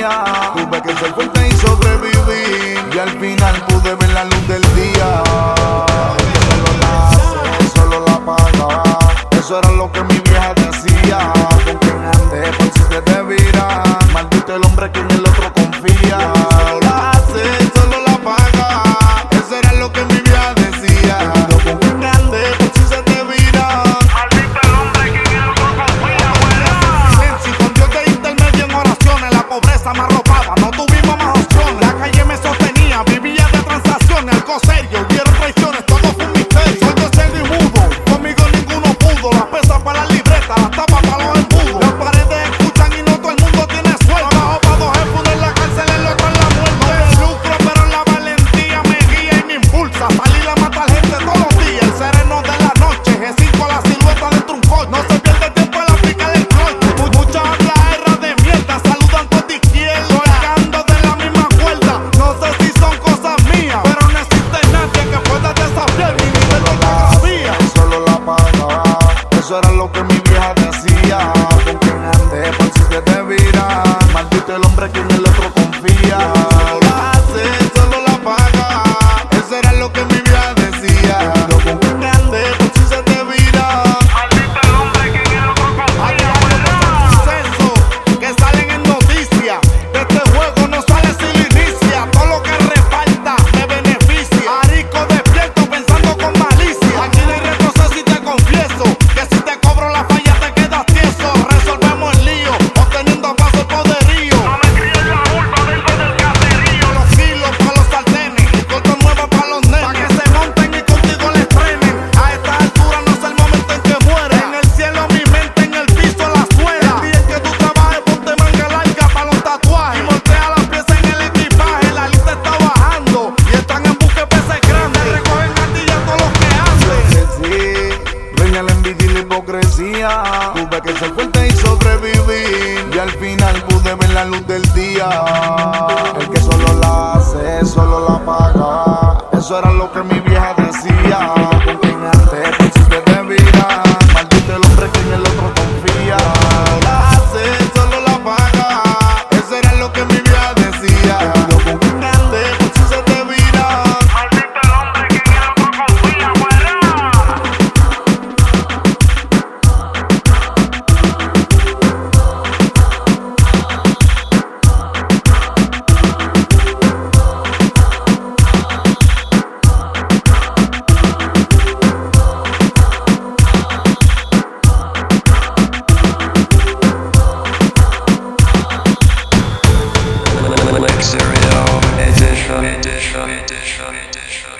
Tuve que ser fuerte y sobrevivir. Y al final pude ver la luz del día. Solo la, solo la pagaba. Eso era lo que mi vieja decía. Con quien andé, por si te debiera. Maldito el hombre que hipocresía. Tuve que ser fuerte y sobrevivir. Y al final pude ver la luz del día. El que solo la hace, solo la paga. Eso era lo que mi vieja decía. edition, edition.